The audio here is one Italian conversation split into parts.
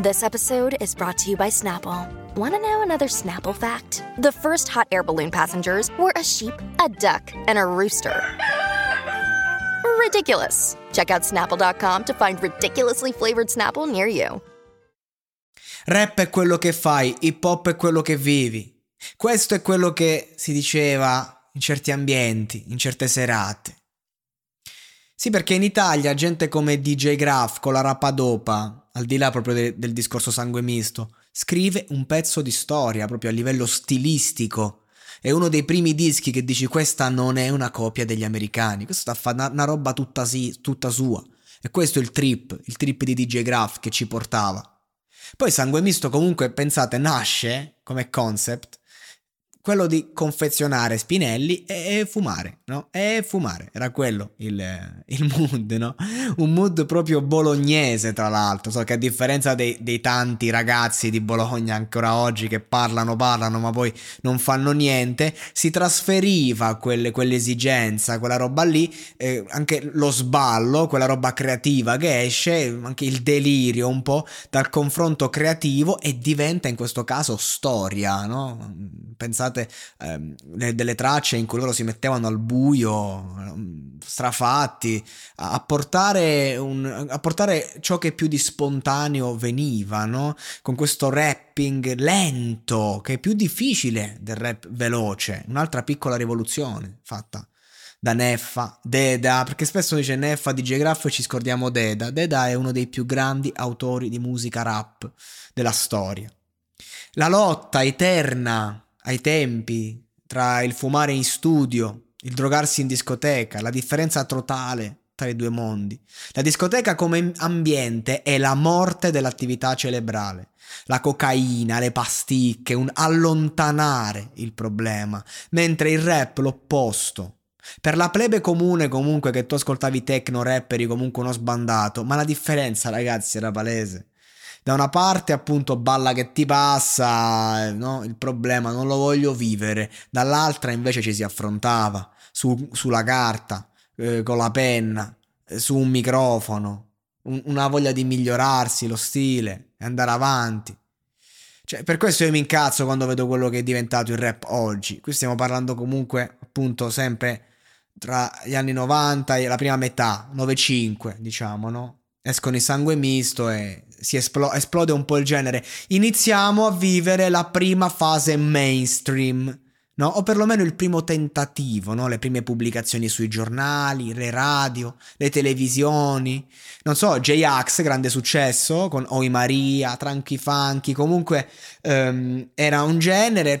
This episode is brought to you by Snapple. Want to know another Snapple fact? The first hot air balloon passengers were a sheep, a duck, and a rooster. Ridiculous. Check out snapple.com to find ridiculously flavored Snapple near you. Rap è quello che fai, hip hop è quello che vivi. Questo è quello che si diceva in certi ambienti, in certe serate. Sì, perché in Italia gente come DJ Graf con la Rapadopa al di là proprio de- del discorso sangue misto, scrive un pezzo di storia proprio a livello stilistico. È uno dei primi dischi che dici questa non è una copia degli americani, questa fa una, una roba tutta, si, tutta sua. E questo è il trip, il trip di DJ Graf che ci portava. Poi Sangue Misto comunque, pensate, nasce come concept quello di confezionare spinelli e, fumare, no? E fumare, era quello il, il, mood, no? Un mood proprio bolognese, tra l'altro, so che a differenza dei, dei, tanti ragazzi di Bologna ancora oggi che parlano, parlano, ma poi non fanno niente, si trasferiva quelle, quell'esigenza, quella roba lì, eh, anche lo sballo, quella roba creativa che esce, anche il delirio un po' dal confronto creativo e diventa in questo caso storia, no? Pensate state ehm, delle tracce in cui loro si mettevano al buio, ehm, strafatti, a portare, un, a portare ciò che più di spontaneo veniva, no? Con questo rapping lento, che è più difficile del rap veloce, un'altra piccola rivoluzione fatta da Neffa, Deda, perché spesso dice Neffa, DJ Graff e ci scordiamo Deda. Deda è uno dei più grandi autori di musica rap della storia. La lotta eterna ai tempi tra il fumare in studio, il drogarsi in discoteca, la differenza totale tra i due mondi. La discoteca come ambiente è la morte dell'attività cerebrale. La cocaina, le pasticche, un allontanare il problema, mentre il rap l'opposto. Per la plebe comune comunque che tu ascoltavi techno rap eri comunque uno sbandato, ma la differenza ragazzi era palese da una parte appunto balla che ti passa, no? il problema non lo voglio vivere, dall'altra invece ci si affrontava su, sulla carta, eh, con la penna, eh, su un microfono, un, una voglia di migliorarsi, lo stile, andare avanti. Cioè, per questo io mi incazzo quando vedo quello che è diventato il rap oggi. Qui stiamo parlando comunque appunto sempre tra gli anni 90 e la prima metà, 9-5 diciamo, no? escono i sangue misto e si esplo- esplode un po' il genere. Iniziamo a vivere la prima fase mainstream. No? O perlomeno il primo tentativo, no? le prime pubblicazioni sui giornali, le radio, le televisioni. Non so, J-Ax, grande successo con Oi Maria, Tranchi Funky, comunque um, era un genere.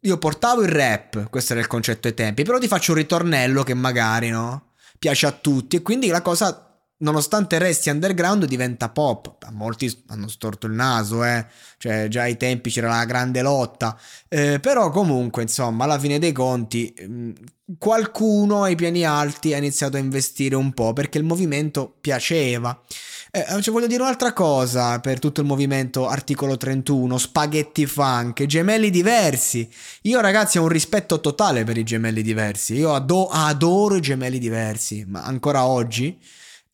Io portavo il rap, questo era il concetto ai tempi, però ti faccio un ritornello che magari no? piace a tutti e quindi la cosa nonostante resti underground diventa pop. A molti hanno storto il naso, eh. Cioè, già ai tempi c'era la grande lotta. Eh, però comunque, insomma, alla fine dei conti, mm, qualcuno ai piani alti ha iniziato a investire un po' perché il movimento piaceva. Eh, cioè, voglio dire un'altra cosa per tutto il movimento articolo 31, spaghetti funk, gemelli diversi. Io ragazzi ho un rispetto totale per i gemelli diversi. Io ado- adoro i gemelli diversi, ma ancora oggi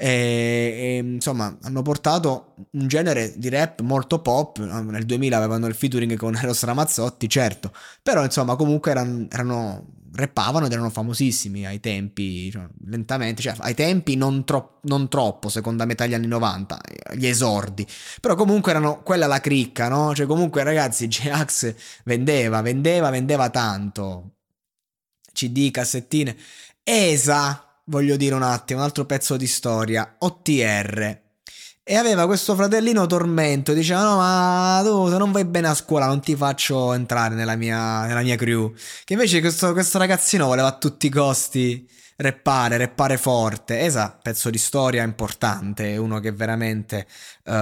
e, e, insomma hanno portato un genere di rap molto pop. Nel 2000 avevano il featuring con Eros Ramazzotti certo. Però insomma comunque erano, erano rappavano ed erano famosissimi ai tempi, cioè, lentamente, cioè ai tempi non, tro- non, troppo, seconda metà degli anni 90, gli esordi, però comunque erano quella la cricca, no? Cioè comunque ragazzi, J-Ax vendeva, vendeva, vendeva tanto, CD, cassettine, ESA, voglio dire un attimo, un altro pezzo di storia, OTR, e aveva questo fratellino tormento, diceva no ma tu se non vai bene a scuola non ti faccio entrare nella mia, nella mia crew. Che invece questo, questo ragazzino voleva a tutti i costi reppare, reppare forte. Esa, pezzo di storia importante, uno che veramente uh,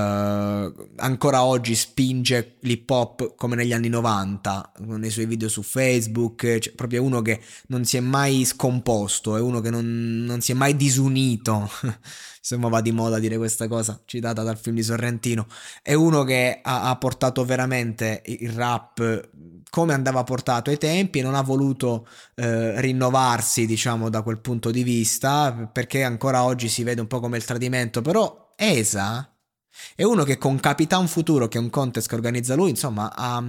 ancora oggi spinge l'hip hop come negli anni 90, nei suoi video su Facebook, cioè, proprio uno che non si è mai scomposto, è uno che non, non si è mai disunito. Insomma, va di moda dire questa cosa, citata dal film di Sorrentino. È uno che ha, ha portato veramente il rap come andava portato ai tempi non ha voluto eh, rinnovarsi, diciamo, da quel punto di vista, perché ancora oggi si vede un po' come il tradimento. Però Esa è uno che con Capitan Futuro, che è un contest che organizza lui, insomma, ha,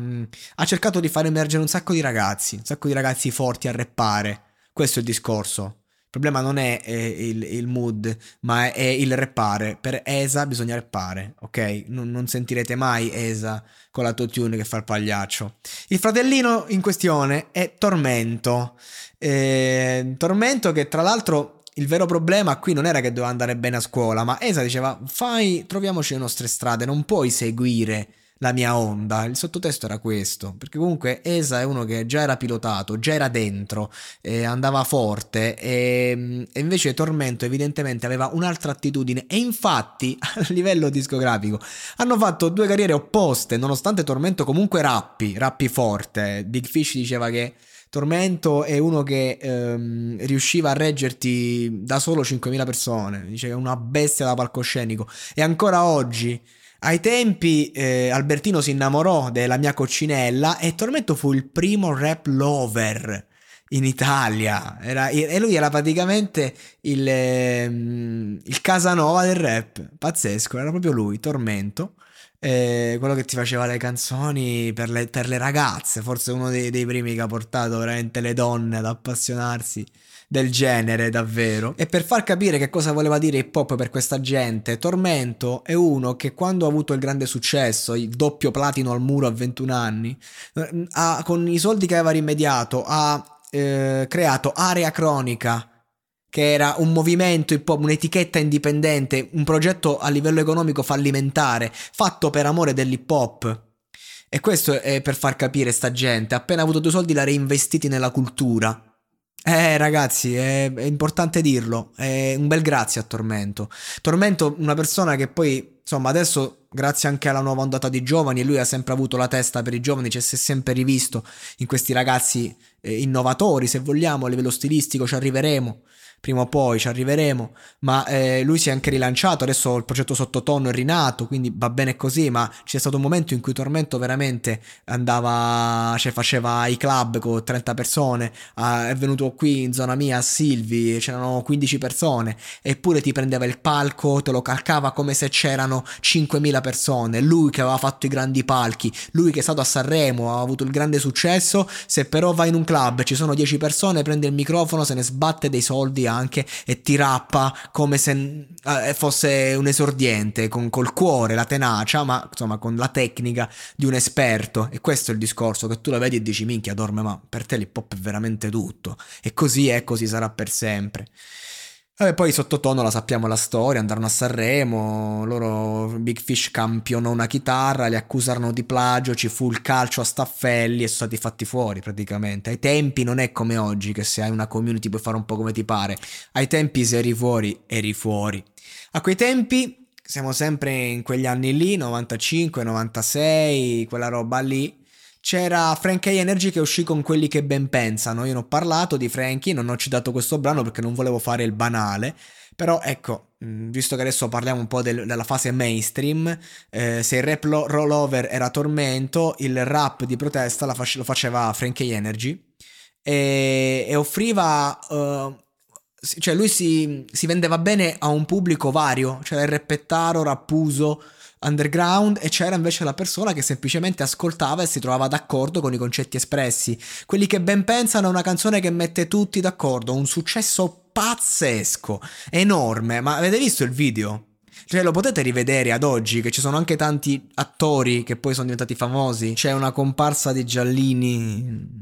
ha cercato di far emergere un sacco di ragazzi, un sacco di ragazzi forti a reppare. Questo è il discorso. Il problema non è eh, il, il, mood, ma è, è, il reppare. Per ESA bisogna reppare, ok? Non, non sentirete mai ESA con la tune che fa il pagliaccio. Il fratellino in questione è Tormento. Eh, Tormento che tra l'altro il vero problema qui non era che doveva andare bene a scuola, ma Esa diceva fai, troviamoci le nostre strade, non puoi seguire la mia onda. Il sottotesto era questo, perché comunque Esa è uno che già era pilotato, già era dentro, eh, andava forte e, e, invece Tormento evidentemente aveva un'altra attitudine e infatti a livello discografico hanno fatto due carriere opposte, nonostante Tormento comunque rappi, rappi forte. Big Fish diceva che Tormento è uno che ehm, riusciva a reggerti da solo 5.000 persone, dice che è una bestia da palcoscenico e ancora oggi ai tempi eh, Albertino si innamorò della mia coccinella e Tormento fu il primo rap lover in Italia. Era, e lui era praticamente il, eh, il, Casanova del rap. Pazzesco, era proprio lui, Tormento. Eh, quello che ti faceva le canzoni per le, per le ragazze. Forse uno dei, dei primi che ha portato veramente le donne ad appassionarsi del genere, davvero. E per far capire che cosa voleva dire hip hop per questa gente, Tormento è uno che quando ha avuto il grande successo, il doppio platino al muro a 21 anni, eh, ha, con i soldi che aveva rimediato, ha eh, creato Area Cronica, che era un movimento hip hop, un'etichetta indipendente, un progetto a livello economico fallimentare, fatto per amore dell'hip hop. E questo è per far capire sta gente, appena avuto due soldi l'ha reinvestiti nella cultura. Eh ragazzi, è, è, importante dirlo, è un bel grazie a Tormento. Tormento, una persona che poi, insomma, adesso grazie anche alla nuova ondata di giovani, lui ha sempre avuto la testa per i giovani, ci si è sempre rivisto in questi ragazzi eh, innovatori, se vogliamo, a livello stilistico ci arriveremo prima o poi ci arriveremo, ma eh, lui si è anche rilanciato, adesso il progetto sottotono è rinato, quindi va bene così, ma c'è stato un momento in cui Tormento veramente andava, cioè faceva i club con 30 persone, ah, è venuto qui in zona mia a Silvi, c'erano 15 persone, eppure ti prendeva il palco, te lo calcava come se c'erano 5.000 persone, lui che aveva fatto i grandi palchi, lui che è stato a Sanremo, ha avuto il grande successo, se però va in un club, ci sono 10 persone, prende il microfono, se ne sbatte dei soldi anche e ti rappa come se eh, fosse un esordiente, con, col cuore, la tenacia, ma insomma con la tecnica di un esperto. E questo è il discorso, che tu la vedi e dici minchia dorme, ma per te l'hip hop è veramente tutto. E così è, così sarà per sempre. Vabbè, poi sottotono la sappiamo la storia, andarono a Sanremo, loro Big Fish campionò una chitarra, li accusarono di plagio, ci fu il calcio a staffelli e sono stati fatti fuori praticamente. Ai tempi non è come oggi che se hai una community puoi fare un po' come ti pare. Ai tempi se eri fuori, eri fuori. A quei tempi, siamo sempre in quegli anni lì, 95, 96, quella roba lì, c'era Frankie Energy che uscì con quelli che ben pensano. Io non ho parlato di Frankie, non ho citato questo brano perché non volevo fare il banale. Però ecco, mm, visto che adesso parliamo un po' del, della fase mainstream, eh, se il rap lo, rollover era tormento, il rap di protesta face, lo faceva Frankie Energy e, e offriva... Uh, cioè lui si, si, vendeva bene a un pubblico vario, cioè il rappettaro, rappuso, underground e c'era invece la persona che semplicemente ascoltava e si trovava d'accordo con i concetti espressi. Quelli che ben pensano è una canzone che mette tutti d'accordo, un successo pazzesco, enorme, ma avete visto il video? Cioè, lo potete rivedere ad oggi, che ci sono anche tanti attori che poi sono diventati famosi. C'è una comparsa di Giallini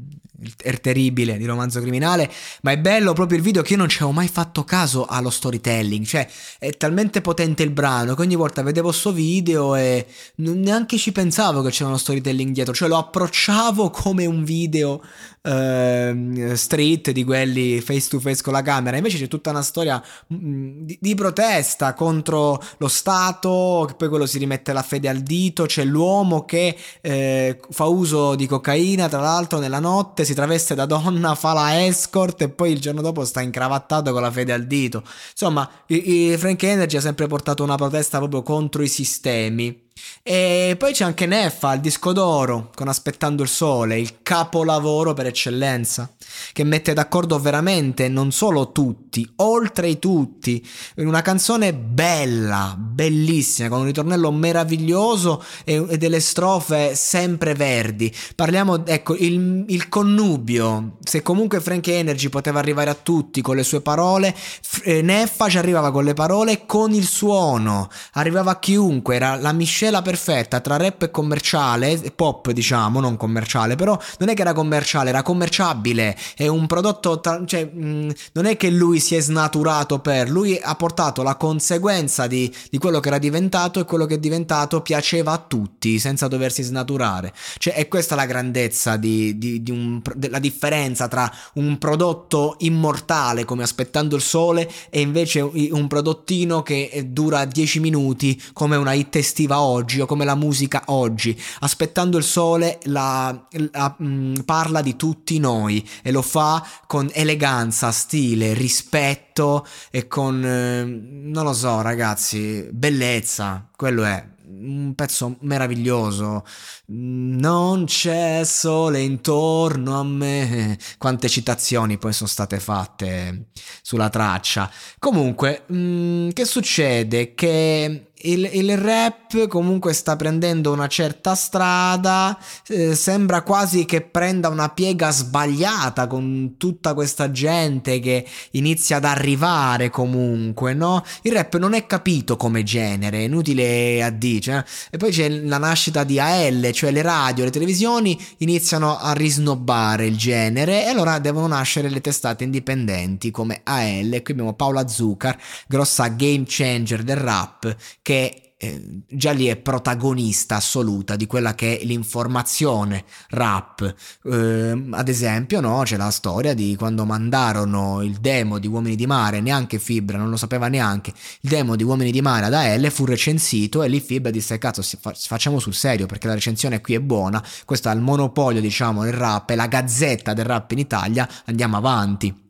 è terribile di romanzo criminale, ma è bello proprio il video che io non ci avevo mai fatto caso allo storytelling, cioè è talmente potente il brano che ogni volta vedevo sto video e neanche ci pensavo che c'era uno storytelling dietro, cioè lo approcciavo come un video uh, street di quelli face to face con la camera, invece c'è tutta una storia mm, di, di protesta contro lo Stato, che poi quello si rimette la fede al dito, c'è l'uomo che eh, fa uso di cocaina tra l'altro nella notte, si traveste da donna, fa la escort e poi il giorno dopo sta incravattato con la fede al dito. Insomma, i, i Frank Energy ha sempre portato una protesta proprio contro i sistemi. E poi c'è anche Neffa, il disco d'oro, con Aspettando il sole, il capolavoro per eccellenza, che mette d'accordo veramente non solo tutti, oltre i tutti, in una canzone bella, bellissima, con un ritornello meraviglioso e, e delle strofe sempre verdi. Parliamo, ecco, il, il, connubio, se comunque Frank Energy poteva arrivare a tutti con le sue parole, eh, Neffa ci arrivava con le parole e con il suono, arrivava a chiunque, era la miscela miscela perfetta tra rap e commerciale, pop diciamo, non commerciale, però non è che era commerciale, era commerciabile, è un prodotto, tra, cioè mh, mm, non è che lui si è snaturato per, lui ha portato la conseguenza di, di quello che era diventato e quello che è diventato piaceva a tutti senza doversi snaturare. Cioè è questa la grandezza di, di, di un, la differenza tra un prodotto immortale come aspettando il sole e invece un prodottino che dura 10 minuti come una hit estiva oggi o come la musica oggi. Aspettando il sole la, la, mh, mm, parla di tutti noi e lo fa con eleganza, stile, rispetto e con, eh, non lo so ragazzi, bellezza. Quello è un pezzo meraviglioso. Non c'è sole intorno a me. Quante citazioni poi sono state fatte sulla traccia. Comunque, mh, mm, che succede? Che il, il, rap comunque sta prendendo una certa strada, eh, sembra quasi che prenda una piega sbagliata con tutta questa gente che inizia ad arrivare comunque, no? Il rap non è capito come genere, è inutile a dire. Cioè, e poi c'è la nascita di AL, cioè le radio, le televisioni iniziano a risnobbare il genere e allora devono nascere le testate indipendenti come AL. Qui abbiamo Paola Zucker, grossa game changer del rap che eh, già lì è protagonista assoluta di quella che è l'informazione rap. Eh, ad esempio, no, c'è la storia di quando mandarono il demo di Uomini di Mare, neanche Fibra, non lo sapeva neanche. Il demo di Uomini di Mare ad AL fu recensito e lì Fibra disse: Cazzo, facciamo sul serio perché la recensione qui è buona. Questo è il monopolio, diciamo, del rap, è la gazzetta del rap in Italia. Andiamo avanti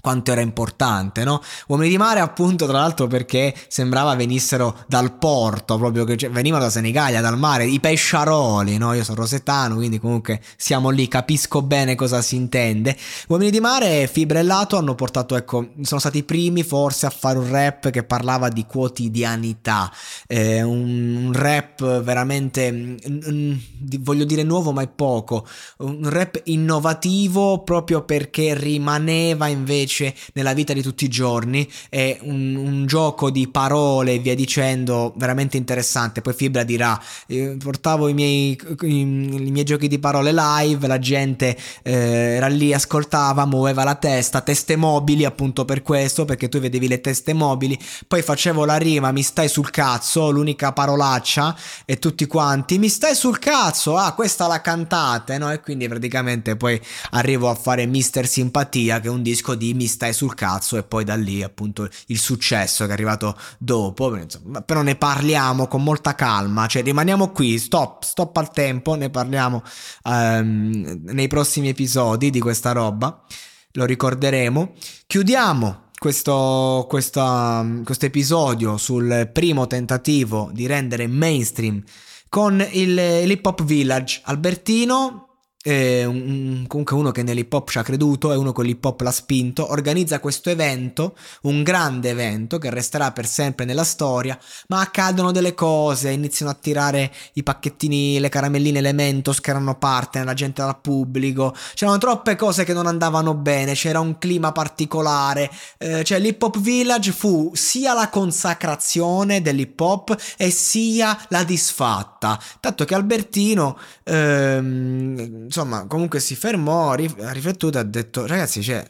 quanto era importante, no? Uomini di mare, appunto, tra l'altro, perché sembrava venissero dal porto, proprio che cioè, venivano da Senigallia, dal mare, i pesciaroli, no? Io sono rosetano, quindi comunque siamo lì, capisco bene cosa si intende. Uomini di mare e Fibrellato hanno portato, ecco, sono stati i primi forse a fare un rap che parlava di quotidianità, eh, un, un, rap veramente, mm, mm, voglio dire nuovo, ma è poco, un rap innovativo proprio perché rimaneva invece invece nella vita di tutti i giorni è un, un gioco di parole e via dicendo veramente interessante. Poi Fibra dirà: eh, portavo i miei, i, i miei, giochi di parole live, la gente eh, era lì, ascoltava, muoveva la testa, teste mobili appunto per questo, perché tu vedevi le teste mobili. Poi facevo la rima, mi stai sul cazzo, l'unica parolaccia, e tutti quanti, mi stai sul cazzo, ah, questa la cantate, no? E quindi praticamente poi arrivo a fare Mister Simpatia, che è un disco di mi stai sul cazzo e poi da lì appunto il successo che è arrivato dopo, insomma, però ne parliamo con molta calma, cioè rimaniamo qui, stop, stop al tempo, ne parliamo um, nei prossimi episodi di questa roba, lo ricorderemo. Chiudiamo questo, questa, questo episodio sul primo tentativo di rendere mainstream con il, l'Hip Hop Village Albertino eh, un, comunque uno che nell'hip hop ci ha creduto e uno con l'hip hop l'ha spinto, organizza questo evento, un grande evento che resterà per sempre nella storia, ma accadono delle cose, iniziano a tirare i pacchettini, le caramelline, le mentos che erano parte, la gente dal pubblico, c'erano troppe cose che non andavano bene, c'era un clima particolare, eh, cioè l'hip hop village fu sia la consacrazione dell'hip hop e sia la disfatta, tanto che Albertino ehm, insomma, comunque si fermò, ha riflettuto e ha detto, ragazzi, cioè,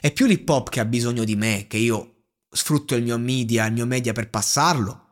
è più l'hip hop che ha bisogno di me, che io sfrutto il mio media, il mio media per passarlo,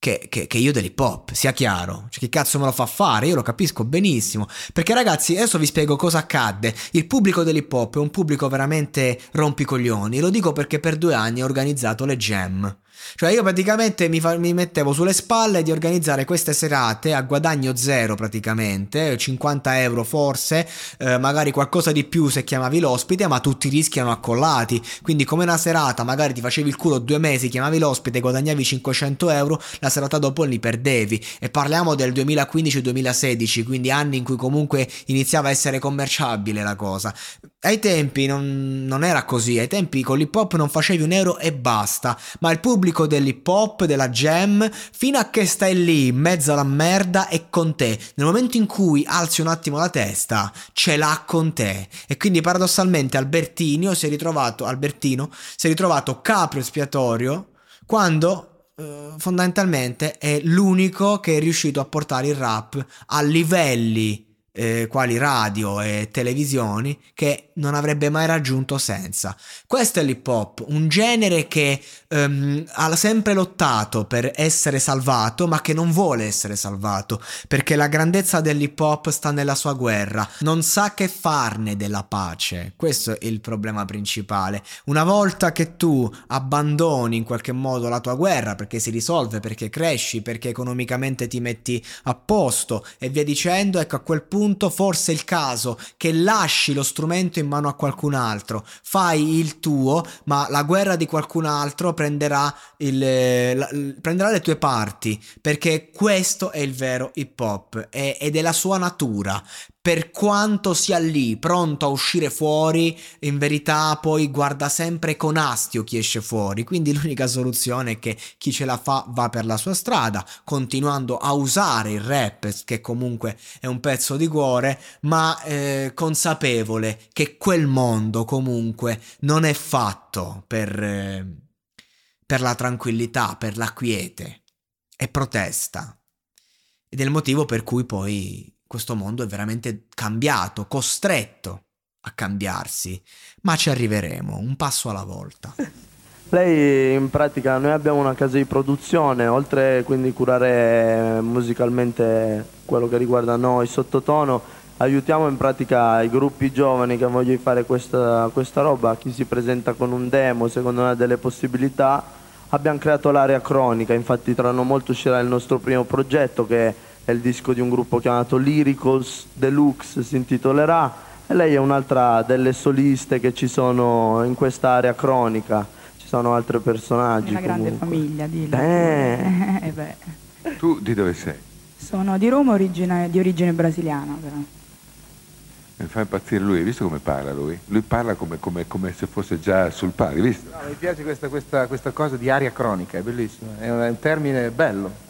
che, che, che io dell'hip hop, sia chiaro. Cioè, chi cazzo me lo fa fare? Io lo capisco benissimo. Perché ragazzi, adesso vi spiego cosa accadde. Il pubblico dell'hip hop è un pubblico veramente rompicoglioni. Lo dico perché per due anni ho organizzato le jam. Cioè io praticamente mi, fa, mi, mettevo sulle spalle di organizzare queste serate a guadagno zero praticamente, 50 euro forse, eh, magari qualcosa di più se chiamavi l'ospite, ma tutti rischiano accollati. Quindi come una serata, magari ti facevi il culo due mesi, chiamavi l'ospite, guadagnavi 500 euro, la serata dopo li perdevi. E parliamo del 2015-2016, quindi anni in cui comunque iniziava a essere commerciabile la cosa. Ai tempi non, non era così, ai tempi con l'hip hop non facevi un euro e basta, ma il pubblico dell'hip hop, della jam, fino a che stai lì in mezzo alla merda e con te. Nel momento in cui alzi un attimo la testa, ce l'ha con te. E quindi paradossalmente Albertino si è ritrovato, Albertino si è ritrovato capro espiatorio quando eh, fondamentalmente è l'unico che è riuscito a portare il rap a livelli eh, quali radio e televisioni che non avrebbe mai raggiunto senza. Questo è l'hip hop, un genere che ehm, ha sempre lottato per essere salvato, ma che non vuole essere salvato, perché la grandezza dell'hip hop sta nella sua guerra, non sa che farne della pace. Questo è il problema principale. Una volta che tu abbandoni in qualche modo la tua guerra, perché si risolve, perché cresci, perché economicamente ti metti a posto e via dicendo, ecco a quel punto punto forse è il caso che lasci lo strumento in mano a qualcun altro, fai il tuo, ma la guerra di qualcun altro prenderà, il, la, prenderà le tue parti, perché questo è il vero hip hop ed è la sua natura per quanto sia lì pronto a uscire fuori, in verità poi guarda sempre con astio chi esce fuori. Quindi l'unica soluzione è che chi ce la fa va per la sua strada, continuando a usare il rap, che comunque è un pezzo di cuore, ma eh, consapevole che quel mondo comunque non è fatto per, eh, per la tranquillità, per la quiete, è protesta. Ed è il motivo per cui poi questo mondo è veramente cambiato, costretto a cambiarsi, ma ci arriveremo, un passo alla volta. Lei in pratica, noi abbiamo una casa di produzione, oltre quindi curare musicalmente quello che riguarda noi, sottotono, aiutiamo in pratica i gruppi giovani che vogliono fare questa, questa roba, chi si presenta con un demo, secondo noi ha delle possibilità. Abbiamo creato l'area cronica, infatti tra non molto uscirà il nostro primo progetto che è il disco di un gruppo chiamato Lyricals Deluxe, si intitolerà, e lei è un'altra delle soliste che ci sono in questa area cronica. Ci sono altri personaggi. Una grande famiglia, dillo. Eh. eh tu di dove sei? Sono di Roma, origine, di origine brasiliana però. Mi fa impazzire lui, hai visto come parla lui? Lui parla come, come, come se fosse già sul palio, visto? No, mi piace questa, questa, questa, cosa di aria cronica, è un, è un termine bello,